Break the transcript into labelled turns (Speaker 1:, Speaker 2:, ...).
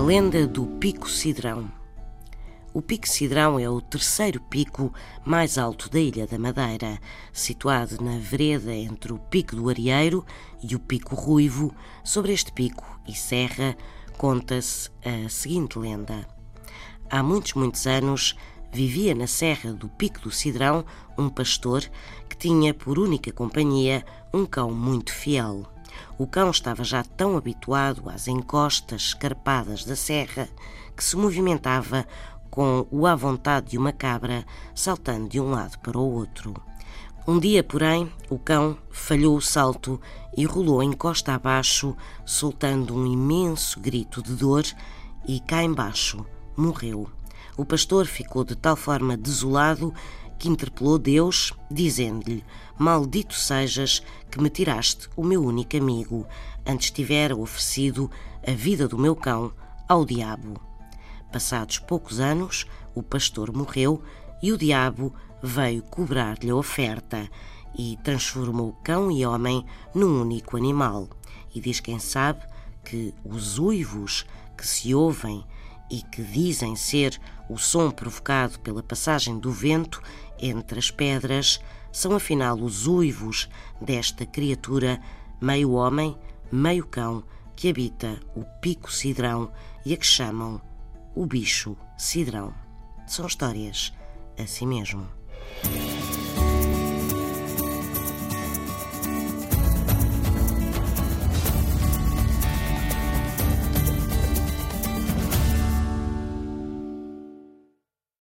Speaker 1: lenda do Pico Cidrão. O Pico Cidrão é o terceiro pico mais alto da Ilha da Madeira, situado na vereda entre o Pico do Arieiro e o Pico Ruivo. Sobre este pico e serra conta-se a seguinte lenda. Há muitos, muitos anos vivia na serra do Pico do Cidrão um pastor que tinha por única companhia um cão muito fiel. O cão estava já tão habituado às encostas escarpadas da serra que se movimentava com o à vontade de uma cabra, saltando de um lado para o outro. Um dia, porém, o cão falhou o salto e rolou encosta abaixo, soltando um imenso grito de dor e cá embaixo morreu. O pastor ficou de tal forma desolado que interpelou Deus, dizendo-lhe: Maldito sejas que me tiraste o meu único amigo, antes tivera oferecido a vida do meu cão ao diabo. Passados poucos anos, o pastor morreu e o diabo veio cobrar-lhe a oferta e transformou cão e homem num único animal. E diz quem sabe que os uivos que se ouvem e que dizem ser o som provocado pela passagem do vento entre as pedras são afinal os uivos desta criatura, meio homem, meio cão, que habita o pico cidrão e a que chamam o bicho cidrão. São histórias assim mesmo.